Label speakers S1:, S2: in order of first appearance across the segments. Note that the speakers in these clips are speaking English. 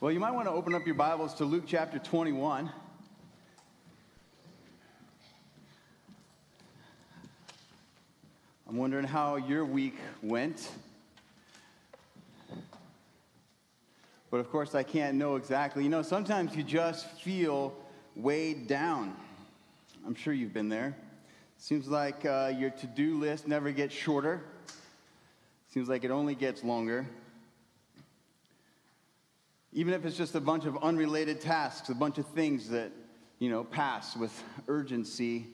S1: Well, you might want to open up your Bibles to Luke chapter 21. I'm wondering how your week went. But of course, I can't know exactly. You know, sometimes you just feel weighed down. I'm sure you've been there. Seems like uh, your to do list never gets shorter, seems like it only gets longer. Even if it's just a bunch of unrelated tasks, a bunch of things that, you know, pass with urgency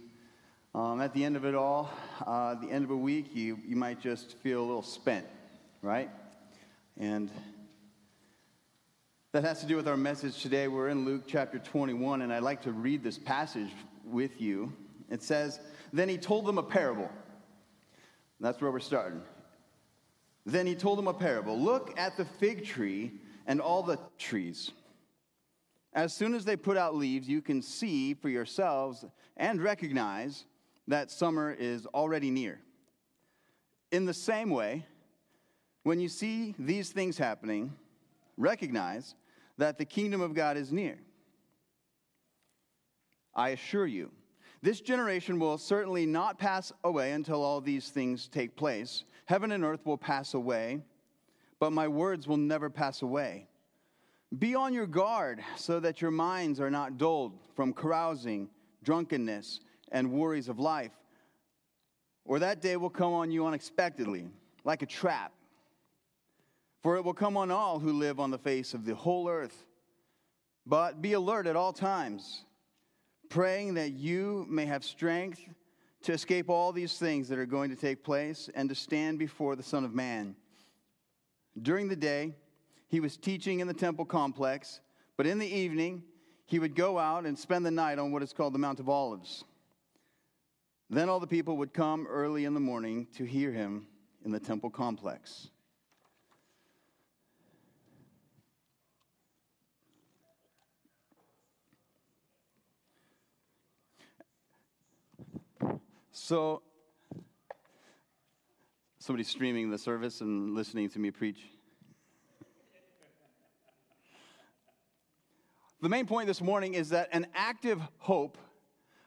S1: um, at the end of it all, uh, the end of a week, you, you might just feel a little spent, right? And that has to do with our message today. We're in Luke chapter 21, and I'd like to read this passage with you. It says, Then he told them a parable. That's where we're starting. Then he told them a parable. Look at the fig tree and all the trees. As soon as they put out leaves, you can see for yourselves and recognize that summer is already near. In the same way, when you see these things happening, recognize that the kingdom of God is near. I assure you, this generation will certainly not pass away until all these things take place. Heaven and earth will pass away, but my words will never pass away. Be on your guard so that your minds are not dulled from carousing, drunkenness, and worries of life. Or that day will come on you unexpectedly, like a trap. For it will come on all who live on the face of the whole earth. But be alert at all times, praying that you may have strength to escape all these things that are going to take place and to stand before the Son of Man. During the day, he was teaching in the temple complex, but in the evening, he would go out and spend the night on what is called the Mount of Olives. Then all the people would come early in the morning to hear him in the temple complex. So, somebody's streaming the service and listening to me preach. The main point this morning is that an active hope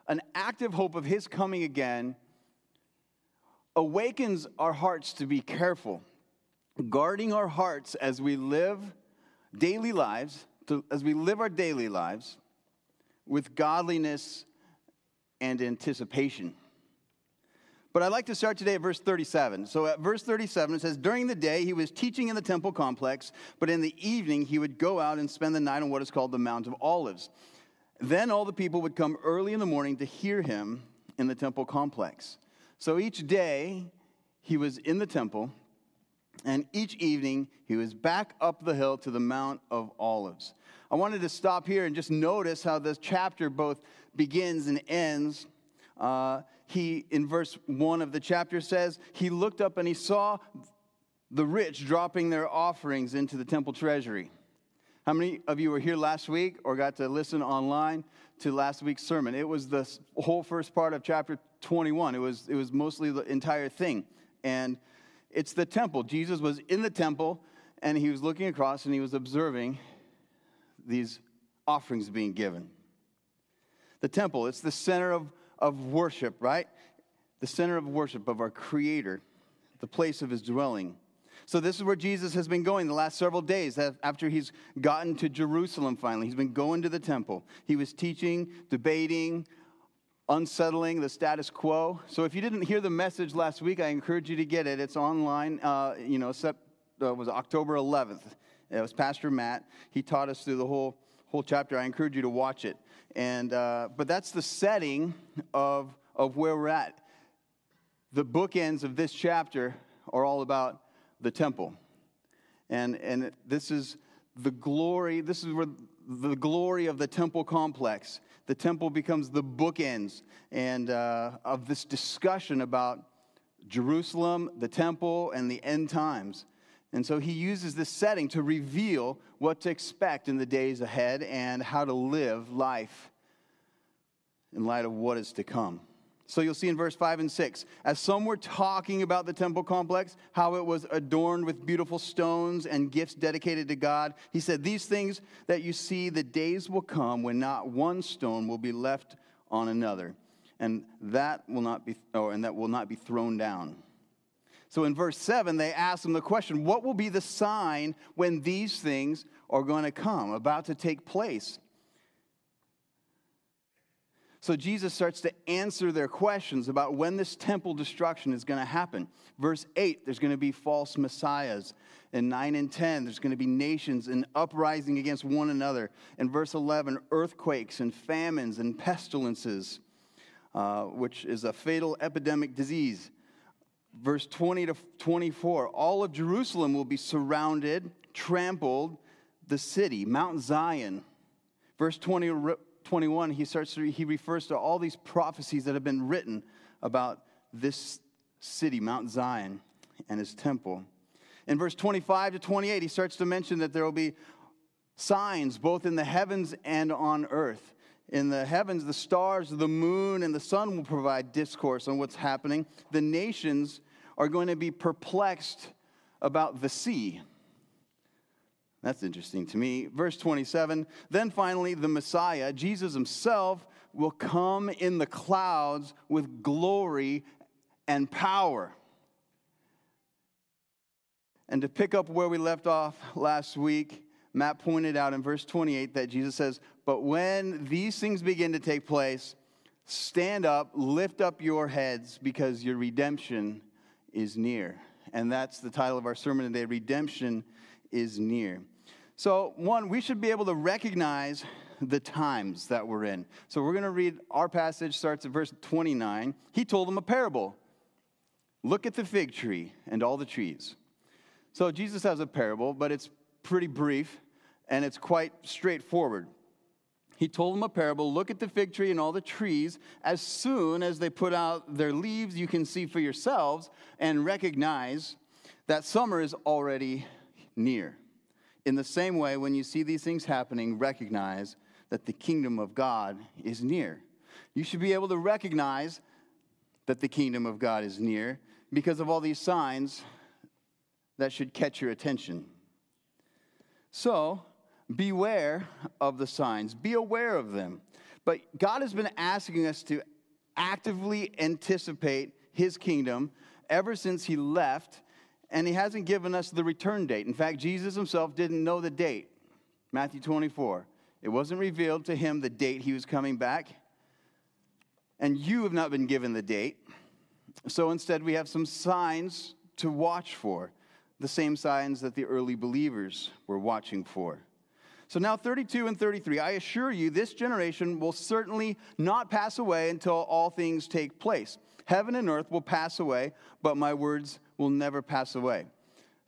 S1: an active hope of his coming again awakens our hearts to be careful, guarding our hearts as we live daily lives, to, as we live our daily lives with godliness and anticipation. But I'd like to start today at verse 37. So at verse 37, it says, During the day he was teaching in the temple complex, but in the evening he would go out and spend the night on what is called the Mount of Olives. Then all the people would come early in the morning to hear him in the temple complex. So each day he was in the temple, and each evening he was back up the hill to the Mount of Olives. I wanted to stop here and just notice how this chapter both begins and ends. Uh, he, in verse 1 of the chapter, says, He looked up and he saw the rich dropping their offerings into the temple treasury. How many of you were here last week or got to listen online to last week's sermon? It was the whole first part of chapter 21. It was, it was mostly the entire thing. And it's the temple. Jesus was in the temple and he was looking across and he was observing these offerings being given. The temple, it's the center of, of worship, right? The center of worship of our Creator, the place of his dwelling. So, this is where Jesus has been going the last several days after he's gotten to Jerusalem finally. He's been going to the temple. He was teaching, debating, unsettling the status quo. So, if you didn't hear the message last week, I encourage you to get it. It's online, uh, you know, sept, uh, was October 11th. It was Pastor Matt. He taught us through the whole, whole chapter. I encourage you to watch it. And, uh, but that's the setting of, of where we're at. The bookends of this chapter are all about the temple. And, and this is the glory, this is where the glory of the temple complex. The temple becomes the bookends and uh, of this discussion about Jerusalem, the temple, and the end times. And so he uses this setting to reveal what to expect in the days ahead and how to live life in light of what is to come. So you'll see in verse 5 and 6, as some were talking about the temple complex, how it was adorned with beautiful stones and gifts dedicated to God, he said, These things that you see, the days will come when not one stone will be left on another, and that will not be, oh, and that will not be thrown down. So in verse 7, they ask him the question, What will be the sign when these things are going to come, about to take place? So Jesus starts to answer their questions about when this temple destruction is going to happen. Verse 8, there's going to be false messiahs. In 9 and 10, there's going to be nations and uprising against one another. In verse 11, earthquakes and famines and pestilences, uh, which is a fatal epidemic disease. Verse 20 to 24, all of Jerusalem will be surrounded, trampled, the city, Mount Zion. Verse 20, 21, he starts to, he refers to all these prophecies that have been written about this city, Mount Zion, and his temple. In verse 25 to 28, he starts to mention that there will be signs both in the heavens and on earth. In the heavens, the stars, the moon, and the sun will provide discourse on what's happening. The nations are going to be perplexed about the sea. That's interesting to me. Verse 27 Then finally, the Messiah, Jesus himself, will come in the clouds with glory and power. And to pick up where we left off last week, Matt pointed out in verse 28 that Jesus says, But when these things begin to take place, stand up, lift up your heads, because your redemption is near. And that's the title of our sermon today Redemption is near. So, one, we should be able to recognize the times that we're in. So, we're going to read our passage, starts at verse 29. He told them a parable Look at the fig tree and all the trees. So, Jesus has a parable, but it's pretty brief and it's quite straightforward. He told them a parable Look at the fig tree and all the trees. As soon as they put out their leaves, you can see for yourselves and recognize that summer is already near. In the same way, when you see these things happening, recognize that the kingdom of God is near. You should be able to recognize that the kingdom of God is near because of all these signs that should catch your attention. So, beware of the signs, be aware of them. But God has been asking us to actively anticipate his kingdom ever since he left and he hasn't given us the return date. In fact, Jesus himself didn't know the date. Matthew 24. It wasn't revealed to him the date he was coming back. And you have not been given the date. So instead, we have some signs to watch for, the same signs that the early believers were watching for. So now, 32 and 33, I assure you, this generation will certainly not pass away until all things take place. Heaven and earth will pass away, but my words will never pass away.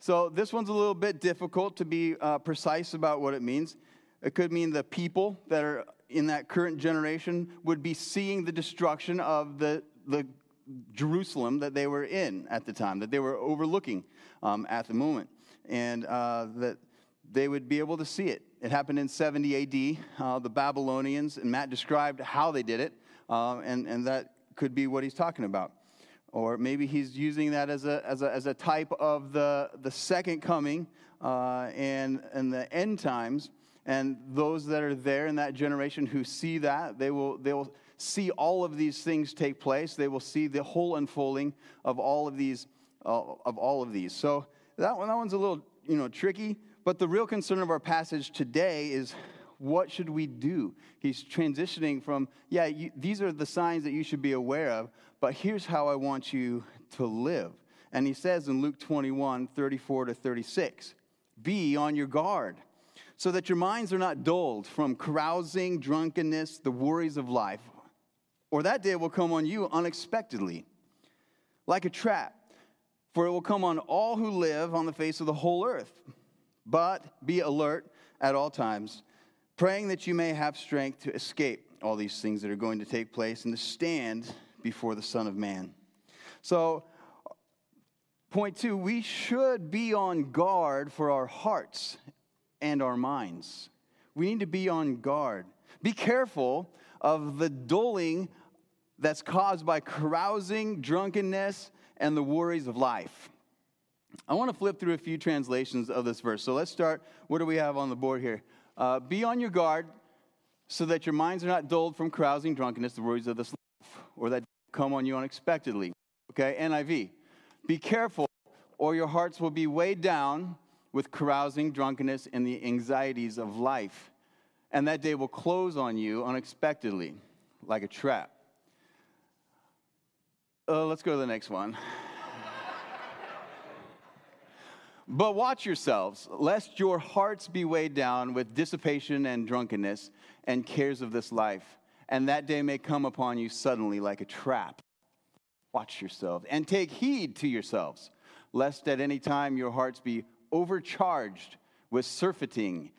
S1: So this one's a little bit difficult to be uh, precise about what it means. It could mean the people that are in that current generation would be seeing the destruction of the, the Jerusalem that they were in at the time, that they were overlooking um, at the moment, and uh, that they would be able to see it. It happened in 70 AD. Uh, the Babylonians, and Matt described how they did it, uh, and, and that could be what he's talking about. Or maybe he's using that as a, as a, as a type of the, the second coming uh, and, and the end times. And those that are there in that generation who see that, they will, they will see all of these things take place. They will see the whole unfolding of all of these. Uh, of all of these. So that one, that one's a little you know tricky. But the real concern of our passage today is what should we do? He's transitioning from, yeah, you, these are the signs that you should be aware of, but here's how I want you to live. And he says in Luke 21 34 to 36, be on your guard so that your minds are not dulled from carousing, drunkenness, the worries of life, or that day will come on you unexpectedly, like a trap, for it will come on all who live on the face of the whole earth. But be alert at all times praying that you may have strength to escape all these things that are going to take place and to stand before the Son of Man. So, point two, we should be on guard for our hearts and our minds. We need to be on guard. Be careful of the dulling that's caused by carousing, drunkenness, and the worries of life. I want to flip through a few translations of this verse. So let's start. What do we have on the board here? Uh, be on your guard so that your minds are not dulled from carousing, drunkenness, the worries of this life, or that come on you unexpectedly. Okay, NIV. Be careful, or your hearts will be weighed down with carousing, drunkenness, and the anxieties of life. And that day will close on you unexpectedly, like a trap. Uh, let's go to the next one. but watch yourselves, lest your hearts be weighed down with dissipation and drunkenness and cares of this life, and that day may come upon you suddenly like a trap. Watch yourselves and take heed to yourselves, lest at any time your hearts be overcharged with surfeiting,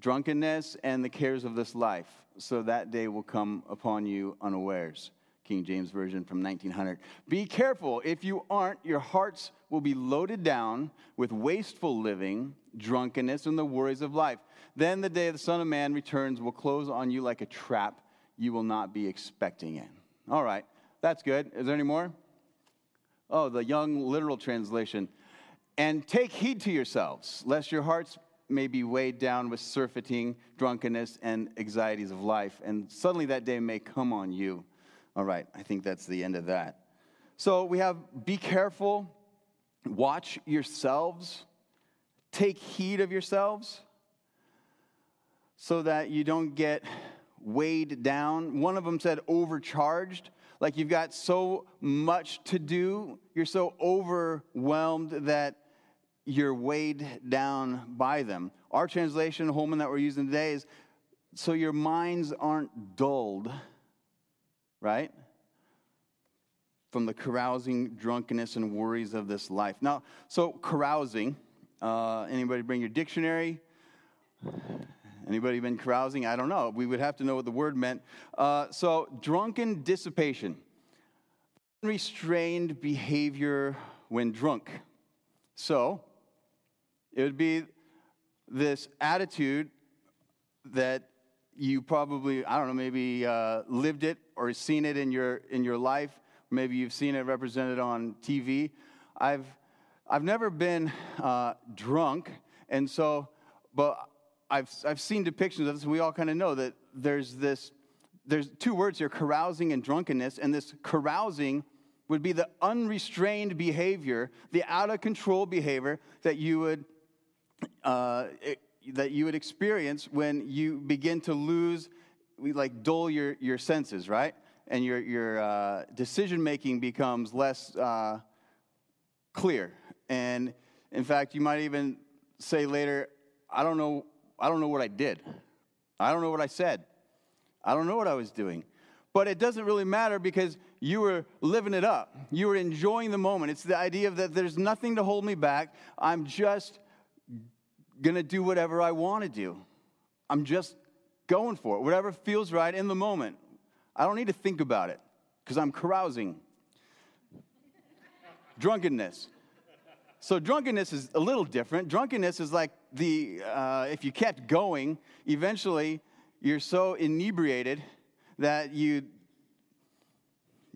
S1: drunkenness, and the cares of this life, so that day will come upon you unawares. King James Version from 1900. Be careful. If you aren't, your hearts will be loaded down with wasteful living, drunkenness, and the worries of life. Then the day the Son of Man returns will close on you like a trap. You will not be expecting it. All right, that's good. Is there any more? Oh, the young literal translation. And take heed to yourselves, lest your hearts may be weighed down with surfeiting, drunkenness, and anxieties of life, and suddenly that day may come on you. All right, I think that's the end of that. So we have be careful, watch yourselves, take heed of yourselves, so that you don't get weighed down. One of them said overcharged like you've got so much to do, you're so overwhelmed that you're weighed down by them. Our translation, Holman, that we're using today is so your minds aren't dulled, right? From the carousing, drunkenness, and worries of this life. Now, so carousing, uh, anybody bring your dictionary? Anybody been carousing? I don't know. We would have to know what the word meant. Uh, so, drunken dissipation, unrestrained behavior when drunk. So, it would be this attitude that you probably, I don't know, maybe uh, lived it or seen it in your in your life. Maybe you've seen it represented on TV. I've I've never been uh, drunk, and so, but I've, I've seen depictions of this, we all kind of know that there's this, there's two words here carousing and drunkenness, and this carousing would be the unrestrained behavior, the out of control behavior that you would, uh, that you would experience when you begin to lose, like dull your, your senses, right? And your, your uh, decision making becomes less uh, clear. And in fact, you might even say later, I don't know I don't know what I did. I don't know what I said. I don't know what I was doing. But it doesn't really matter because you were living it up. You were enjoying the moment. It's the idea of that there's nothing to hold me back. I'm just going to do whatever I want to do. I'm just going for it. Whatever feels right in the moment. I don't need to think about it because I'm carousing. Drunkenness. So drunkenness is a little different. Drunkenness is like the uh, if you kept going, eventually you're so inebriated that you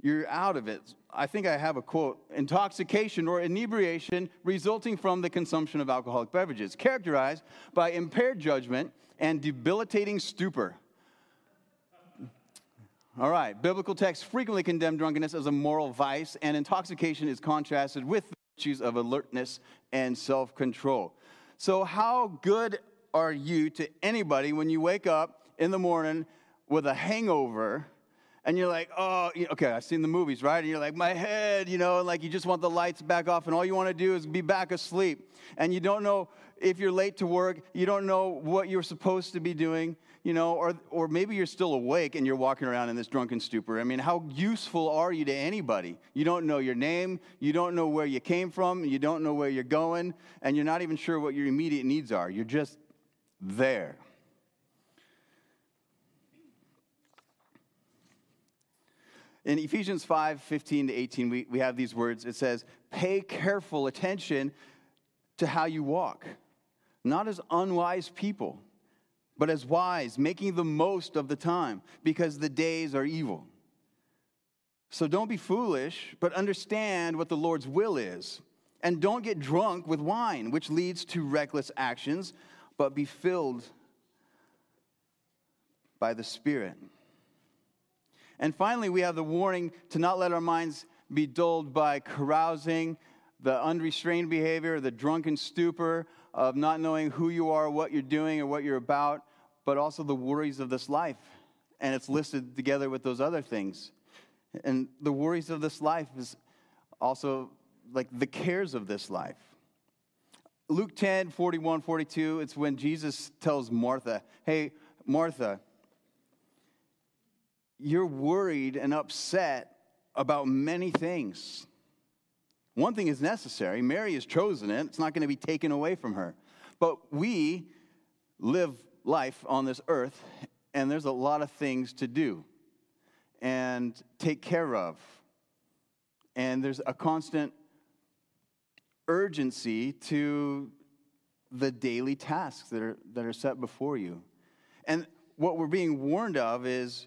S1: you're out of it. I think I have a quote: intoxication or inebriation resulting from the consumption of alcoholic beverages, characterized by impaired judgment and debilitating stupor. All right, biblical texts frequently condemn drunkenness as a moral vice, and intoxication is contrasted with virtues of alertness and self control. So, how good are you to anybody when you wake up in the morning with a hangover and you're like, oh, okay, I've seen the movies, right? And you're like, my head, you know, and like you just want the lights back off, and all you want to do is be back asleep. And you don't know if you're late to work, you don't know what you're supposed to be doing, you know, or, or maybe you're still awake and you're walking around in this drunken stupor. I mean, how useful are you to anybody? You don't know your name, you don't know where you came from, you don't know where you're going, and you're not even sure what your immediate needs are. You're just there. In Ephesians 5 15 to 18, we, we have these words. It says, Pay careful attention to how you walk, not as unwise people, but as wise, making the most of the time, because the days are evil. So don't be foolish, but understand what the Lord's will is. And don't get drunk with wine, which leads to reckless actions, but be filled by the Spirit. And finally, we have the warning to not let our minds be dulled by carousing, the unrestrained behavior, the drunken stupor of not knowing who you are, what you're doing, or what you're about, but also the worries of this life. And it's listed together with those other things. And the worries of this life is also like the cares of this life. Luke 10, 41, 42, it's when Jesus tells Martha, Hey, Martha, you're worried and upset about many things. One thing is necessary. Mary has chosen it, it's not going to be taken away from her. But we live life on this earth, and there's a lot of things to do and take care of. And there's a constant urgency to the daily tasks that are, that are set before you. And what we're being warned of is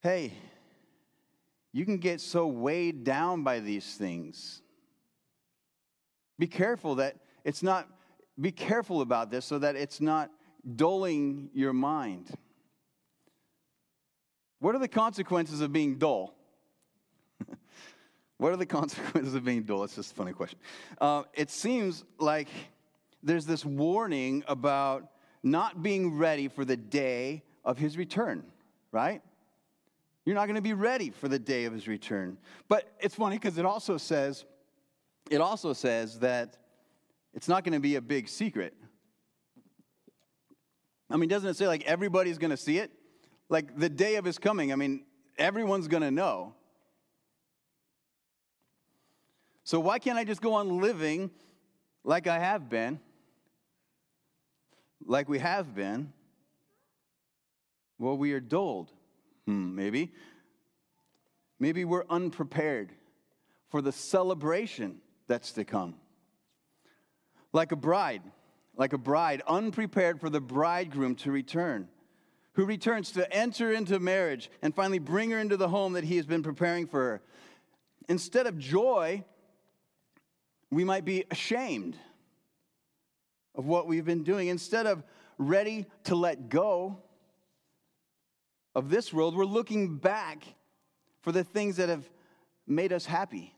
S1: hey, you can get so weighed down by these things. Be careful that it's not, be careful about this so that it's not dulling your mind. What are the consequences of being dull? what are the consequences of being dull? It's just a funny question. Uh, it seems like there's this warning about not being ready for the day of his return, right? You're not going to be ready for the day of his return. But it's funny because it also says, it also says that it's not going to be a big secret. I mean, doesn't it say like everybody's going to see it? Like the day of his coming, I mean, everyone's going to know. So why can't I just go on living like I have been? Like we have been? Well, we are dulled. Hmm, maybe. Maybe we're unprepared for the celebration that's to come. Like a bride, like a bride, unprepared for the bridegroom to return, who returns to enter into marriage and finally bring her into the home that he has been preparing for her. Instead of joy, we might be ashamed of what we've been doing. Instead of ready to let go, of this world, we're looking back for the things that have made us happy.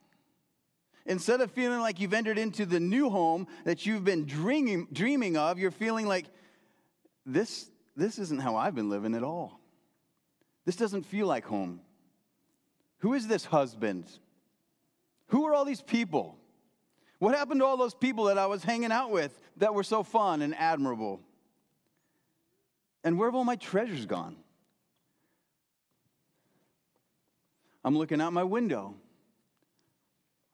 S1: Instead of feeling like you've entered into the new home that you've been dreaming, dreaming of, you're feeling like this, this isn't how I've been living at all. This doesn't feel like home. Who is this husband? Who are all these people? What happened to all those people that I was hanging out with that were so fun and admirable? And where have all my treasures gone? I'm looking out my window.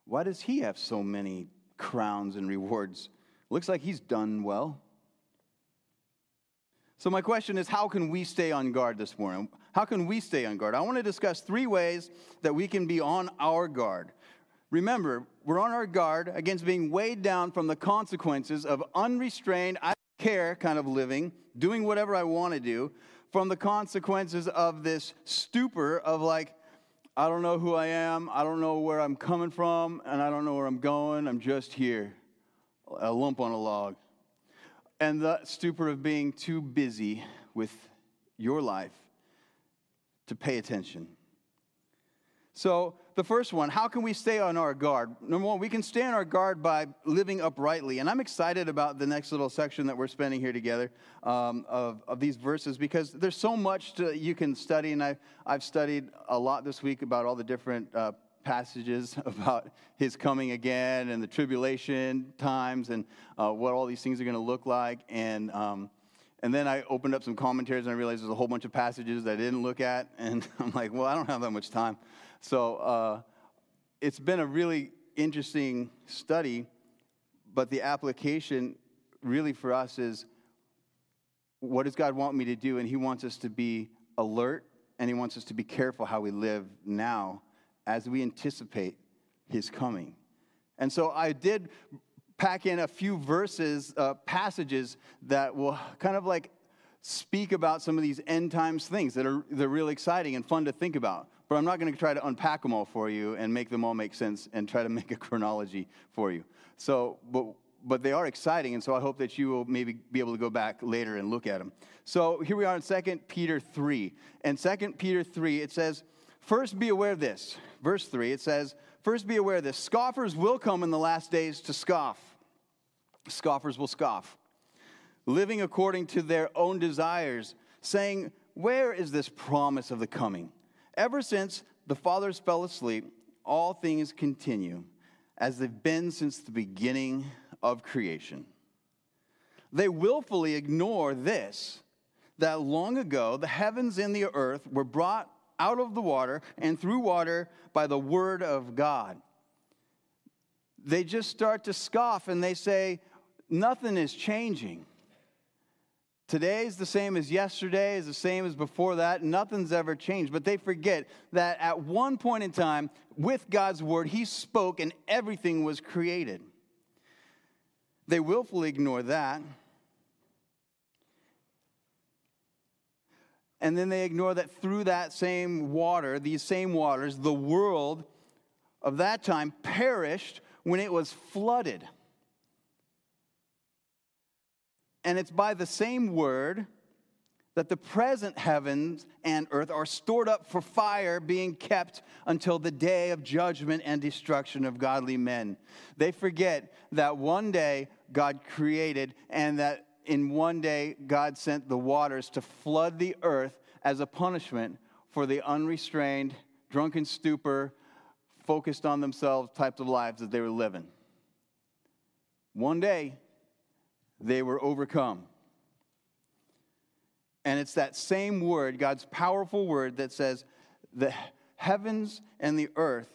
S1: Why does he have so many crowns and rewards? Looks like he's done well. So, my question is how can we stay on guard this morning? How can we stay on guard? I want to discuss three ways that we can be on our guard. Remember, we're on our guard against being weighed down from the consequences of unrestrained, I don't care kind of living, doing whatever I want to do, from the consequences of this stupor of like, I don't know who I am, I don't know where I'm coming from, and I don't know where I'm going. I'm just here, a lump on a log. And the stupor of being too busy with your life to pay attention. So, the first one, how can we stay on our guard? Number one, we can stay on our guard by living uprightly. And I'm excited about the next little section that we're spending here together um, of, of these verses because there's so much to, you can study. And I, I've studied a lot this week about all the different uh, passages about his coming again and the tribulation times and uh, what all these things are going to look like. And um, and then I opened up some commentaries and I realized there's a whole bunch of passages that I didn't look at. And I'm like, well, I don't have that much time. So uh, it's been a really interesting study, but the application really for us is what does God want me to do? And He wants us to be alert and He wants us to be careful how we live now as we anticipate His coming. And so I did pack in a few verses, uh, passages that will kind of like speak about some of these end times things that are they're really exciting and fun to think about. But I'm not going to try to unpack them all for you and make them all make sense and try to make a chronology for you. So, but but they are exciting, and so I hope that you will maybe be able to go back later and look at them. So here we are in 2 Peter 3. And 2 Peter 3, it says, First be aware of this. Verse 3, it says, First be aware of this. Scoffers will come in the last days to scoff. Scoffers will scoff, living according to their own desires, saying, Where is this promise of the coming? Ever since the fathers fell asleep, all things continue as they've been since the beginning of creation. They willfully ignore this that long ago the heavens and the earth were brought out of the water and through water by the word of God. They just start to scoff and they say, Nothing is changing. Today is the same as yesterday, is the same as before that. Nothing's ever changed. But they forget that at one point in time, with God's word, He spoke and everything was created. They willfully ignore that. And then they ignore that through that same water, these same waters, the world of that time perished when it was flooded. And it's by the same word that the present heavens and earth are stored up for fire, being kept until the day of judgment and destruction of godly men. They forget that one day God created and that in one day God sent the waters to flood the earth as a punishment for the unrestrained, drunken stupor, focused on themselves types of lives that they were living. One day, they were overcome. And it's that same word, God's powerful word, that says, the heavens and the earth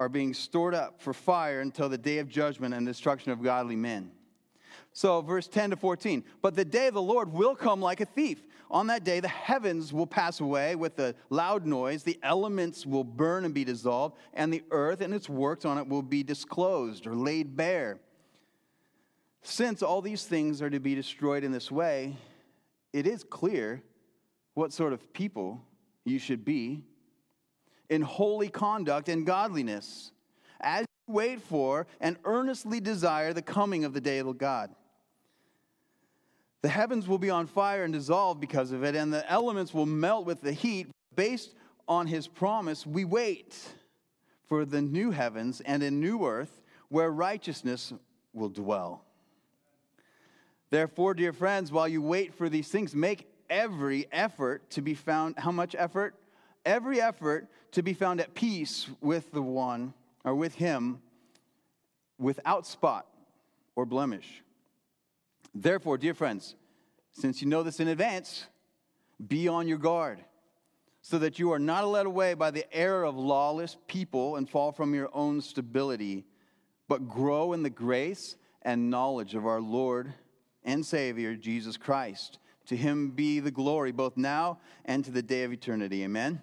S1: are being stored up for fire until the day of judgment and destruction of godly men. So, verse 10 to 14. But the day of the Lord will come like a thief. On that day, the heavens will pass away with a loud noise, the elements will burn and be dissolved, and the earth and its works on it will be disclosed or laid bare. Since all these things are to be destroyed in this way, it is clear what sort of people you should be in holy conduct and godliness as you wait for and earnestly desire the coming of the day of God. The heavens will be on fire and dissolved because of it, and the elements will melt with the heat. Based on his promise, we wait for the new heavens and a new earth where righteousness will dwell. Therefore, dear friends, while you wait for these things, make every effort to be found. How much effort? Every effort to be found at peace with the one or with him without spot or blemish. Therefore, dear friends, since you know this in advance, be on your guard so that you are not led away by the error of lawless people and fall from your own stability, but grow in the grace and knowledge of our Lord and Savior, Jesus Christ. To him be the glory both now and to the day of eternity. Amen.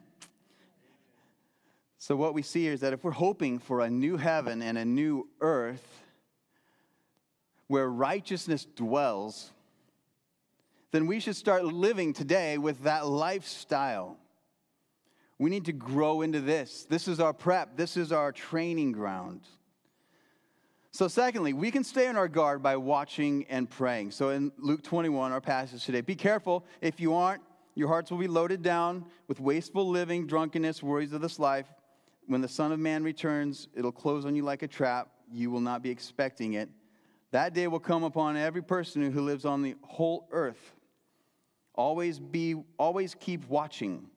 S1: So, what we see here is that if we're hoping for a new heaven and a new earth where righteousness dwells, then we should start living today with that lifestyle. We need to grow into this. This is our prep, this is our training ground. So, secondly, we can stay on our guard by watching and praying. So, in Luke 21, our passage today, be careful. If you aren't, your hearts will be loaded down with wasteful living, drunkenness, worries of this life. When the Son of Man returns, it'll close on you like a trap. You will not be expecting it. That day will come upon every person who lives on the whole earth. Always be, always keep watching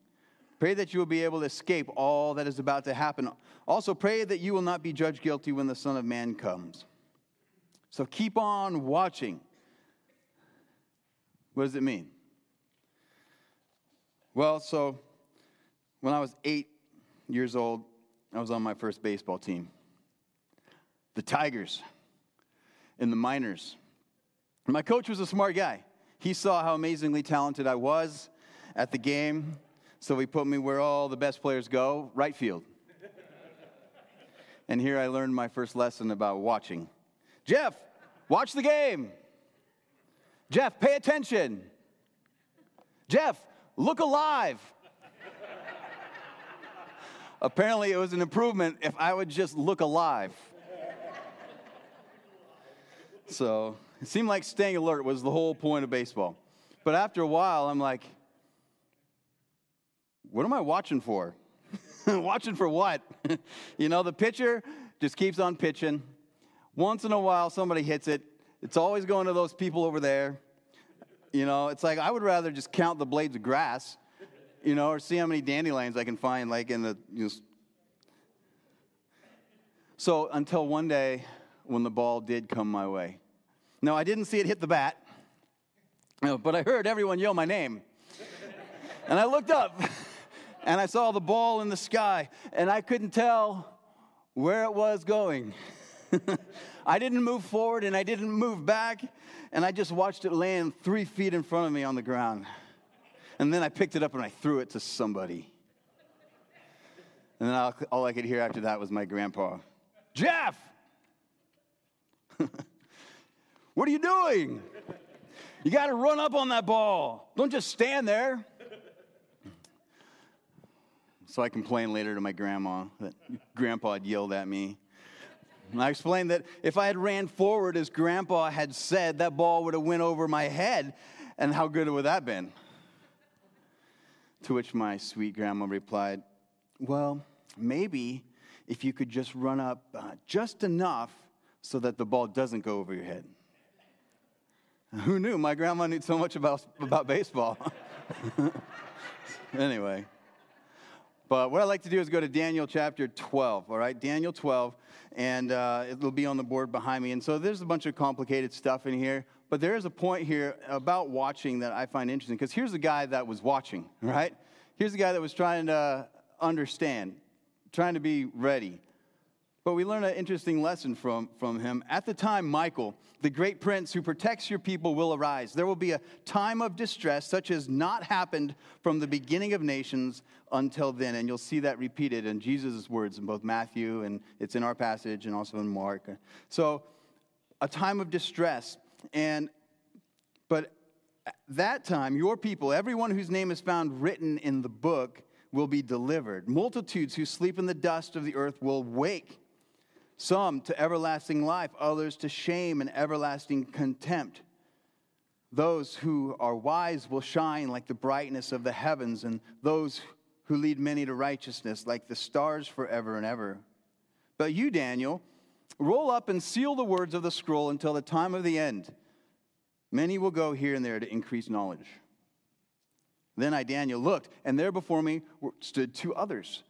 S1: Pray that you will be able to escape all that is about to happen. Also, pray that you will not be judged guilty when the Son of Man comes. So keep on watching. What does it mean? Well, so when I was eight years old, I was on my first baseball team. The Tigers in the minors. My coach was a smart guy. He saw how amazingly talented I was at the game so he put me where all the best players go, right field. and here I learned my first lesson about watching. Jeff, watch the game. Jeff, pay attention. Jeff, look alive. Apparently, it was an improvement if I would just look alive. So it seemed like staying alert was the whole point of baseball. But after a while, I'm like, what am I watching for? watching for what? you know, the pitcher just keeps on pitching. Once in a while, somebody hits it. It's always going to those people over there. You know, it's like I would rather just count the blades of grass, you know, or see how many dandelions I can find, like in the. You know. So until one day when the ball did come my way. No, I didn't see it hit the bat, but I heard everyone yell my name. And I looked up and I saw the ball in the sky, and I couldn't tell where it was going. I didn't move forward and I didn't move back, and I just watched it land three feet in front of me on the ground. And then I picked it up and I threw it to somebody. And then all, all I could hear after that was my grandpa Jeff! what are you doing? You got to run up on that ball. Don't just stand there. So I complained later to my grandma that grandpa had yelled at me. And I explained that if I had ran forward as grandpa had said, that ball would have went over my head. And how good would that been? To which my sweet grandma replied, Well, maybe if you could just run up uh, just enough so that the ball doesn't go over your head. Who knew? My grandma knew so much about, about baseball. anyway. But what I'd like to do is go to Daniel chapter 12, all right? Daniel 12, and uh, it'll be on the board behind me. And so there's a bunch of complicated stuff in here, but there is a point here about watching that I find interesting, because here's the guy that was watching, right? Here's the guy that was trying to understand, trying to be ready. But we learn an interesting lesson from, from him. At the time, Michael, the great prince who protects your people, will arise. There will be a time of distress such as not happened from the beginning of nations until then. And you'll see that repeated in Jesus' words in both Matthew and it's in our passage and also in Mark. So, a time of distress. And, but that time, your people, everyone whose name is found written in the book, will be delivered. Multitudes who sleep in the dust of the earth will wake some to everlasting life, others to shame and everlasting contempt. Those who are wise will shine like the brightness of the heavens, and those who lead many to righteousness like the stars forever and ever. But you, Daniel, roll up and seal the words of the scroll until the time of the end. Many will go here and there to increase knowledge. Then I, Daniel, looked, and there before me stood two others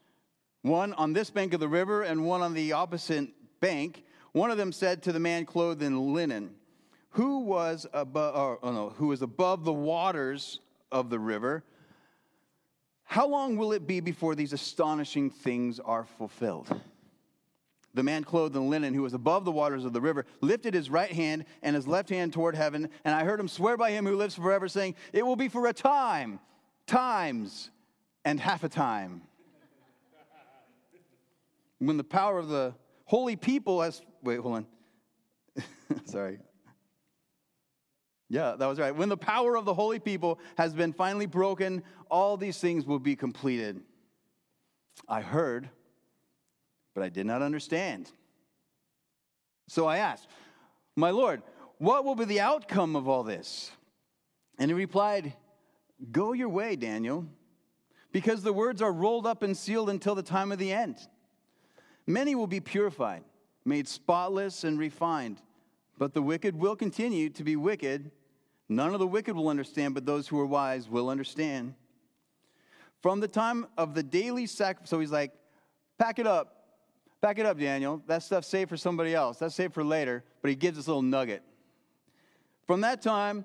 S1: one on this bank of the river and one on the opposite bank, one of them said to the man clothed in linen, who was above, or, oh no, who was above the waters of the river, how long will it be before these astonishing things are fulfilled? The man clothed in linen, who was above the waters of the river, lifted his right hand and his left hand toward heaven, and I heard him swear by him who lives forever, saying, It will be for a time, times, and half a time. When the power of the holy people as, wait, hold on. Sorry. Yeah, that was right. When the power of the holy people has been finally broken, all these things will be completed. I heard, but I did not understand. So I asked, My Lord, what will be the outcome of all this? And he replied, Go your way, Daniel, because the words are rolled up and sealed until the time of the end. Many will be purified, made spotless and refined, but the wicked will continue to be wicked. None of the wicked will understand, but those who are wise will understand. From the time of the daily sacrifice, so he's like, pack it up. Pack it up, Daniel. That stuff's saved for somebody else. That's saved for later, but he gives us a little nugget. From that time,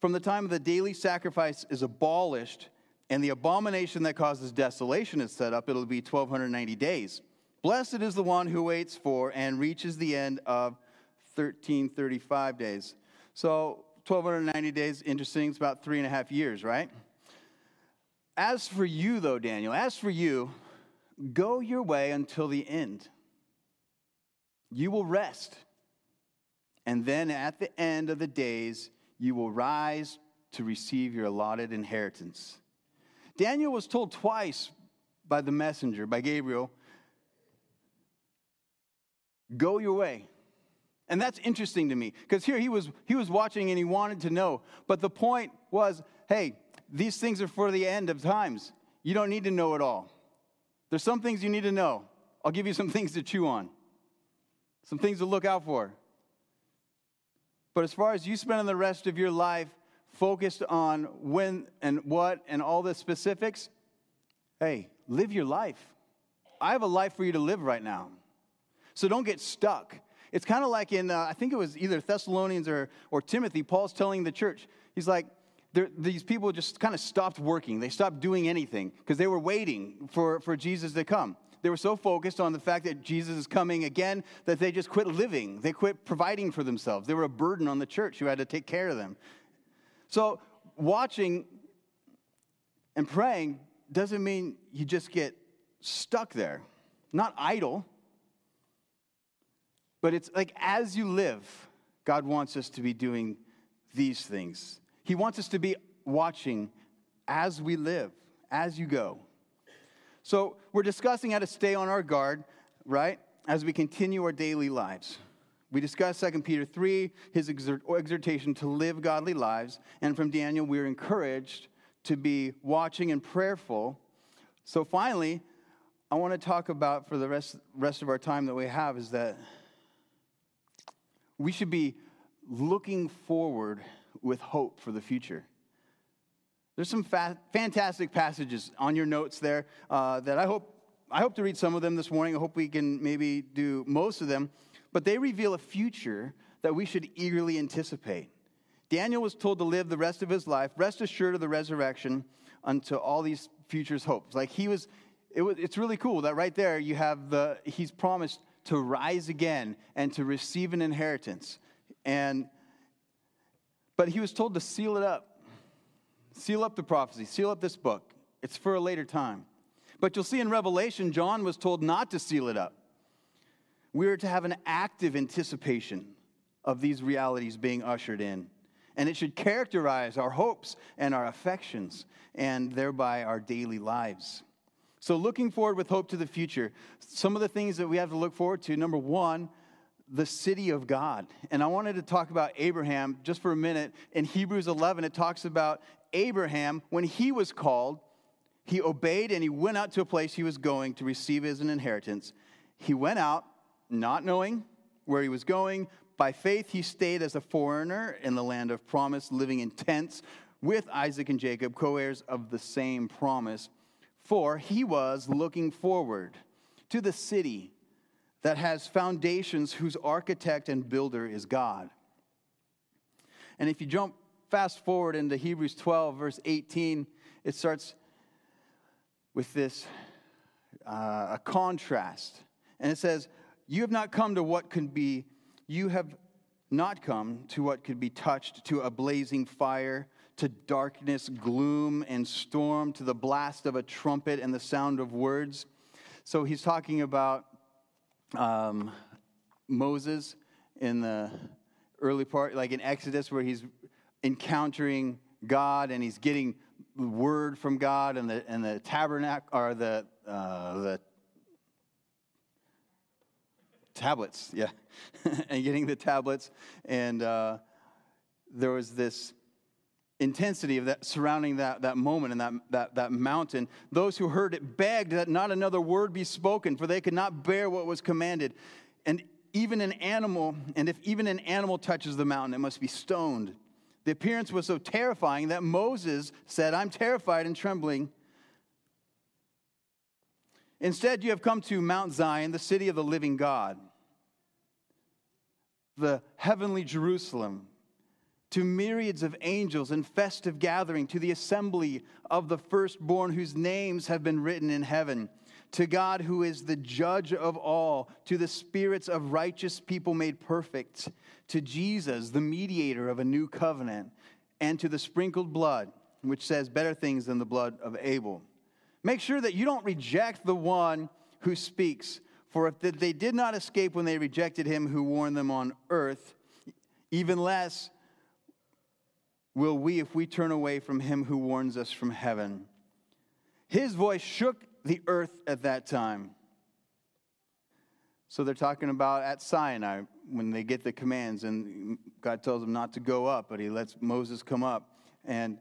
S1: from the time of the daily sacrifice is abolished, and the abomination that causes desolation is set up, it'll be 1290 days. Blessed is the one who waits for and reaches the end of 1335 days. So 1290 days, interesting. It's about three and a half years, right? As for you, though, Daniel, as for you, go your way until the end. You will rest. And then at the end of the days, you will rise to receive your allotted inheritance. Daniel was told twice by the messenger, by Gabriel, go your way. And that's interesting to me because here he was he was watching and he wanted to know. But the point was, hey, these things are for the end of times. You don't need to know it all. There's some things you need to know. I'll give you some things to chew on. Some things to look out for. But as far as you spending the rest of your life focused on when and what and all the specifics, hey, live your life. I have a life for you to live right now. So don't get stuck. It's kind of like in, uh, I think it was either Thessalonians or, or Timothy, Paul's telling the church, he's like, these people just kind of stopped working. They stopped doing anything because they were waiting for, for Jesus to come. They were so focused on the fact that Jesus is coming again that they just quit living. They quit providing for themselves. They were a burden on the church who had to take care of them. So, watching and praying doesn't mean you just get stuck there, not idle. But it's like as you live, God wants us to be doing these things. He wants us to be watching as we live, as you go. So we're discussing how to stay on our guard, right, as we continue our daily lives. We discussed 2 Peter 3, his exhortation to live godly lives. And from Daniel, we're encouraged to be watching and prayerful. So finally, I want to talk about for the rest, rest of our time that we have is that we should be looking forward with hope for the future. There's some fa- fantastic passages on your notes there uh, that I hope, I hope to read some of them this morning. I hope we can maybe do most of them. But they reveal a future that we should eagerly anticipate. Daniel was told to live the rest of his life, rest assured of the resurrection unto all these futures hopes. Like he was, it was, it's really cool that right there you have the, he's promised to rise again and to receive an inheritance. And but he was told to seal it up. Seal up the prophecy, seal up this book. It's for a later time. But you'll see in Revelation, John was told not to seal it up. We are to have an active anticipation of these realities being ushered in. And it should characterize our hopes and our affections, and thereby our daily lives. So, looking forward with hope to the future, some of the things that we have to look forward to number one, the city of God. And I wanted to talk about Abraham just for a minute. In Hebrews 11, it talks about Abraham, when he was called, he obeyed and he went out to a place he was going to receive as an inheritance. He went out not knowing where he was going. By faith, he stayed as a foreigner in the land of promise, living in tents with Isaac and Jacob, co heirs of the same promise. For he was looking forward to the city that has foundations, whose architect and builder is God. And if you jump fast forward into Hebrews 12, verse 18, it starts with this uh, a contrast. And it says, You have not come to what could be, you have not come to what could be touched, to a blazing fire to darkness, gloom, and storm, to the blast of a trumpet and the sound of words. So he's talking about um, Moses in the early part, like in Exodus, where he's encountering God and he's getting word from God and the, and the tabernacle, or the, uh, the tablets, yeah, and getting the tablets. And uh, there was this intensity of that surrounding that, that moment and that, that, that mountain. Those who heard it begged that not another word be spoken, for they could not bear what was commanded. And even an animal, and if even an animal touches the mountain, it must be stoned. The appearance was so terrifying that Moses said, I'm terrified and trembling. Instead, you have come to Mount Zion, the city of the living God, the heavenly Jerusalem to myriads of angels in festive gathering, to the assembly of the firstborn whose names have been written in heaven, to God who is the judge of all, to the spirits of righteous people made perfect, to Jesus, the mediator of a new covenant, and to the sprinkled blood, which says better things than the blood of Abel. Make sure that you don't reject the one who speaks, for if they did not escape when they rejected him who warned them on earth, even less will we if we turn away from him who warns us from heaven. His voice shook the earth at that time. So they're talking about at Sinai when they get the commands, and God tells them not to go up, but he lets Moses come up. And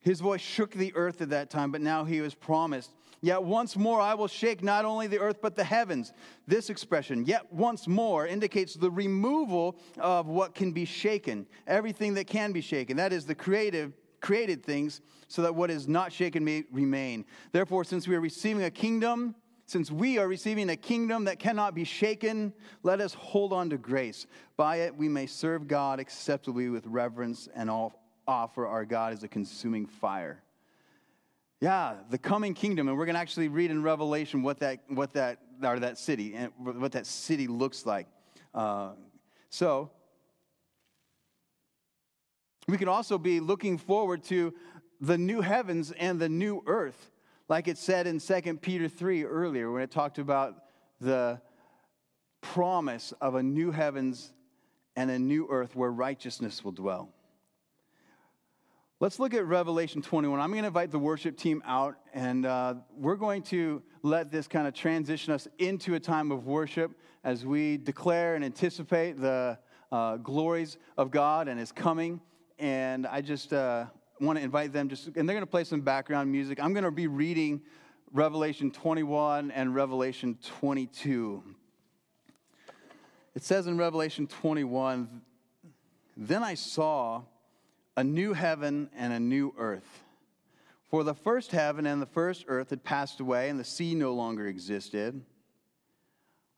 S1: his voice shook the earth at that time, but now he was promised, Yet once more I will shake not only the earth, but the heavens. This expression, yet once more, indicates the removal of what can be shaken, everything that can be shaken. That is the creative, created things, so that what is not shaken may remain. Therefore, since we are receiving a kingdom, since we are receiving a kingdom that cannot be shaken, let us hold on to grace. By it we may serve God acceptably with reverence and all offer our God as a consuming fire. Yeah, the coming kingdom, and we're going to actually read in Revelation what that, what that, or that city, and what that city looks like. Uh, so, we can also be looking forward to the new heavens and the new earth, like it said in 2 Peter 3 earlier, when it talked about the promise of a new heavens and a new earth where righteousness will dwell. Let's look at Revelation 21. I'm going to invite the worship team out, and uh, we're going to let this kind of transition us into a time of worship as we declare and anticipate the uh, glories of God and His coming. And I just uh, want to invite them, just, and they're going to play some background music. I'm going to be reading Revelation 21 and Revelation 22. It says in Revelation 21, Then I saw a new heaven and a new earth. For the first heaven and the first earth had passed away, and the sea no longer existed.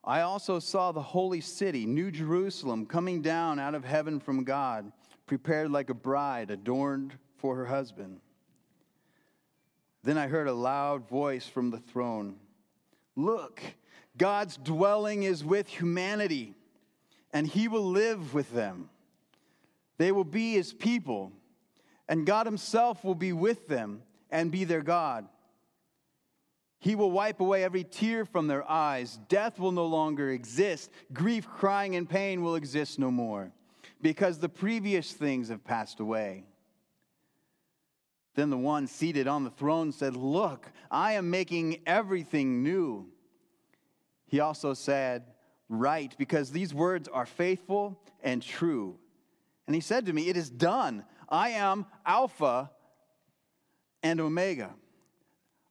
S1: I also saw the holy city, New Jerusalem, coming down out of heaven from God, prepared like a bride adorned for her husband. Then I heard a loud voice from the throne Look, God's dwelling is with humanity, and he will live with them. They will be his people, and God himself will be with them and be their God. He will wipe away every tear from their eyes. Death will no longer exist. Grief, crying, and pain will exist no more because the previous things have passed away. Then the one seated on the throne said, Look, I am making everything new. He also said, Write, because these words are faithful and true. And he said to me, It is done. I am Alpha and Omega.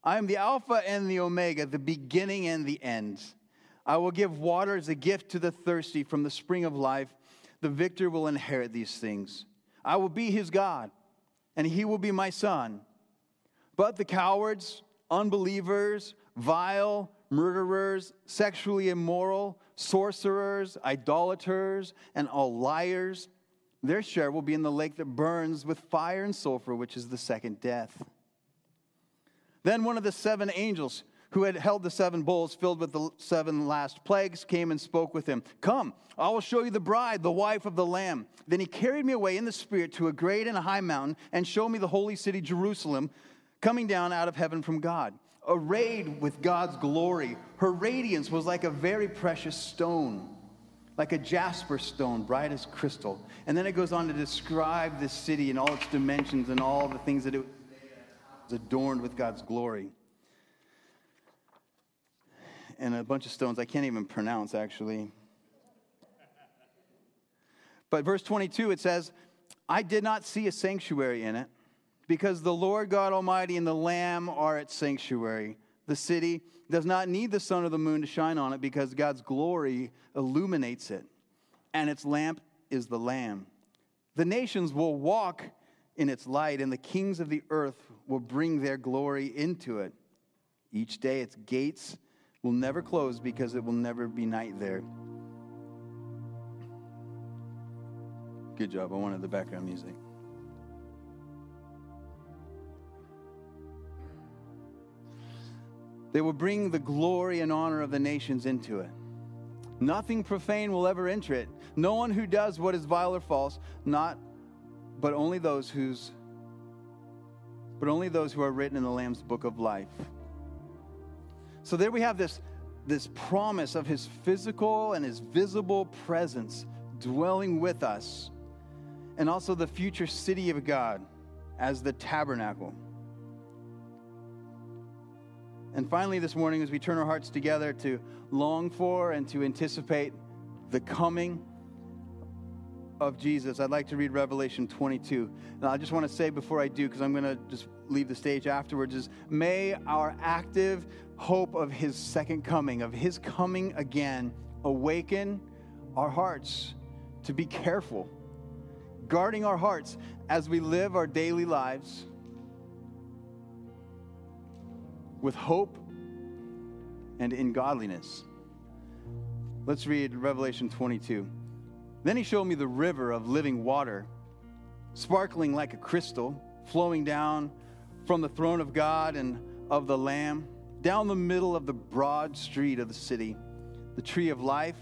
S1: I am the Alpha and the Omega, the beginning and the end. I will give water as a gift to the thirsty from the spring of life. The victor will inherit these things. I will be his God, and he will be my son. But the cowards, unbelievers, vile, murderers, sexually immoral, sorcerers, idolaters, and all liars, their share will be in the lake that burns with fire and sulfur, which is the second death. Then one of the seven angels who had held the seven bowls filled with the seven last plagues came and spoke with him. Come, I will show you the bride, the wife of the Lamb. Then he carried me away in the Spirit to a great and a high mountain and showed me the holy city, Jerusalem, coming down out of heaven from God, arrayed with God's glory. Her radiance was like a very precious stone like a jasper stone, bright as crystal. And then it goes on to describe this city and all its dimensions and all the things that it was adorned with God's glory. And a bunch of stones I can't even pronounce, actually. But verse 22, it says, I did not see a sanctuary in it, because the Lord God Almighty and the Lamb are its sanctuary. The city does not need the sun or the moon to shine on it because God's glory illuminates it, and its lamp is the Lamb. The nations will walk in its light, and the kings of the earth will bring their glory into it. Each day its gates will never close because it will never be night there. Good job. I wanted the background music. They will bring the glory and honor of the nations into it. Nothing profane will ever enter it. No one who does what is vile or false, not but only those whose but only those who are written in the Lamb's book of life. So there we have this, this promise of his physical and his visible presence dwelling with us. and also the future city of God as the tabernacle. And finally, this morning, as we turn our hearts together to long for and to anticipate the coming of Jesus, I'd like to read Revelation 22. And I just want to say before I do, because I'm going to just leave the stage afterwards, is may our active hope of his second coming, of his coming again, awaken our hearts to be careful, guarding our hearts as we live our daily lives with hope and in godliness. Let's read Revelation 22. Then he showed me the river of living water, sparkling like a crystal, flowing down from the throne of God and of the Lamb, down the middle of the broad street of the city. The tree of life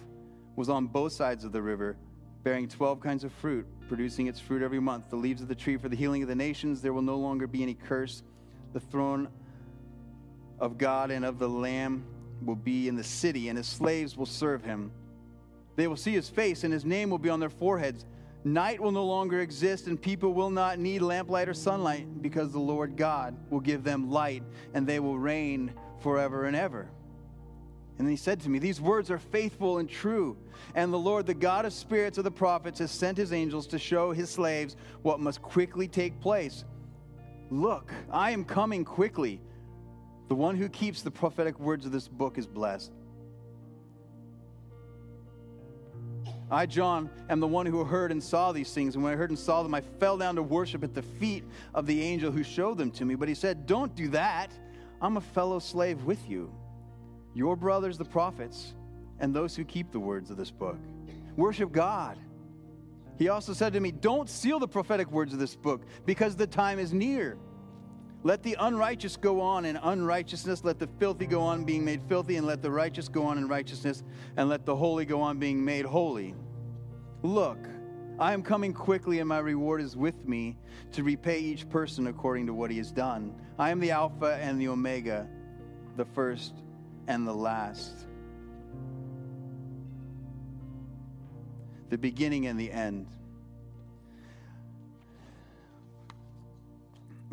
S1: was on both sides of the river, bearing 12 kinds of fruit, producing its fruit every month. The leaves of the tree for the healing of the nations. There will no longer be any curse. The throne of God and of the Lamb will be in the city, and his slaves will serve him. They will see his face, and his name will be on their foreheads. Night will no longer exist, and people will not need lamplight or sunlight, because the Lord God will give them light, and they will reign forever and ever. And he said to me, These words are faithful and true. And the Lord, the God of spirits of the prophets, has sent his angels to show his slaves what must quickly take place. Look, I am coming quickly. The one who keeps the prophetic words of this book is blessed. I, John, am the one who heard and saw these things. And when I heard and saw them, I fell down to worship at the feet of the angel who showed them to me. But he said, Don't do that. I'm a fellow slave with you, your brothers, the prophets, and those who keep the words of this book. Worship God. He also said to me, Don't seal the prophetic words of this book, because the time is near. Let the unrighteous go on in unrighteousness. Let the filthy go on being made filthy, and let the righteous go on in righteousness, and let the holy go on being made holy. Look, I am coming quickly, and my reward is with me to repay each person according to what he has done. I am the Alpha and the Omega, the first and the last, the beginning and the end.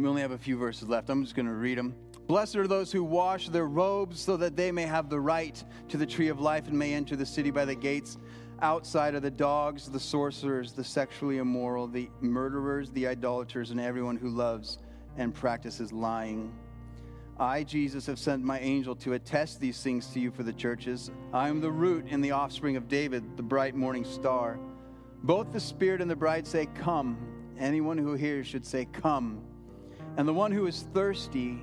S1: We only have a few verses left. I'm just going to read them. Blessed are those who wash their robes so that they may have the right to the tree of life and may enter the city by the gates. Outside are the dogs, the sorcerers, the sexually immoral, the murderers, the idolaters, and everyone who loves and practices lying. I, Jesus, have sent my angel to attest these things to you for the churches. I am the root and the offspring of David, the bright morning star. Both the Spirit and the bride say, Come. Anyone who hears should say, Come. And the one who is thirsty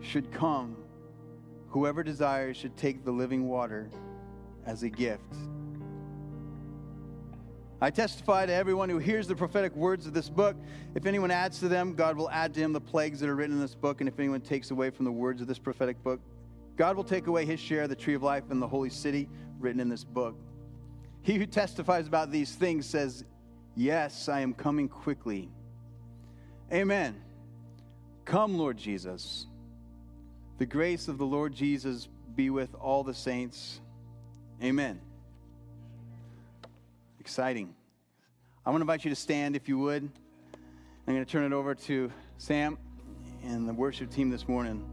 S1: should come. Whoever desires should take the living water as a gift. I testify to everyone who hears the prophetic words of this book. If anyone adds to them, God will add to him the plagues that are written in this book. And if anyone takes away from the words of this prophetic book, God will take away his share of the tree of life and the holy city written in this book. He who testifies about these things says, Yes, I am coming quickly. Amen. Come, Lord Jesus. The grace of the Lord Jesus be with all the saints. Amen. Exciting. I want to invite you to stand if you would. I'm going to turn it over to Sam and the worship team this morning.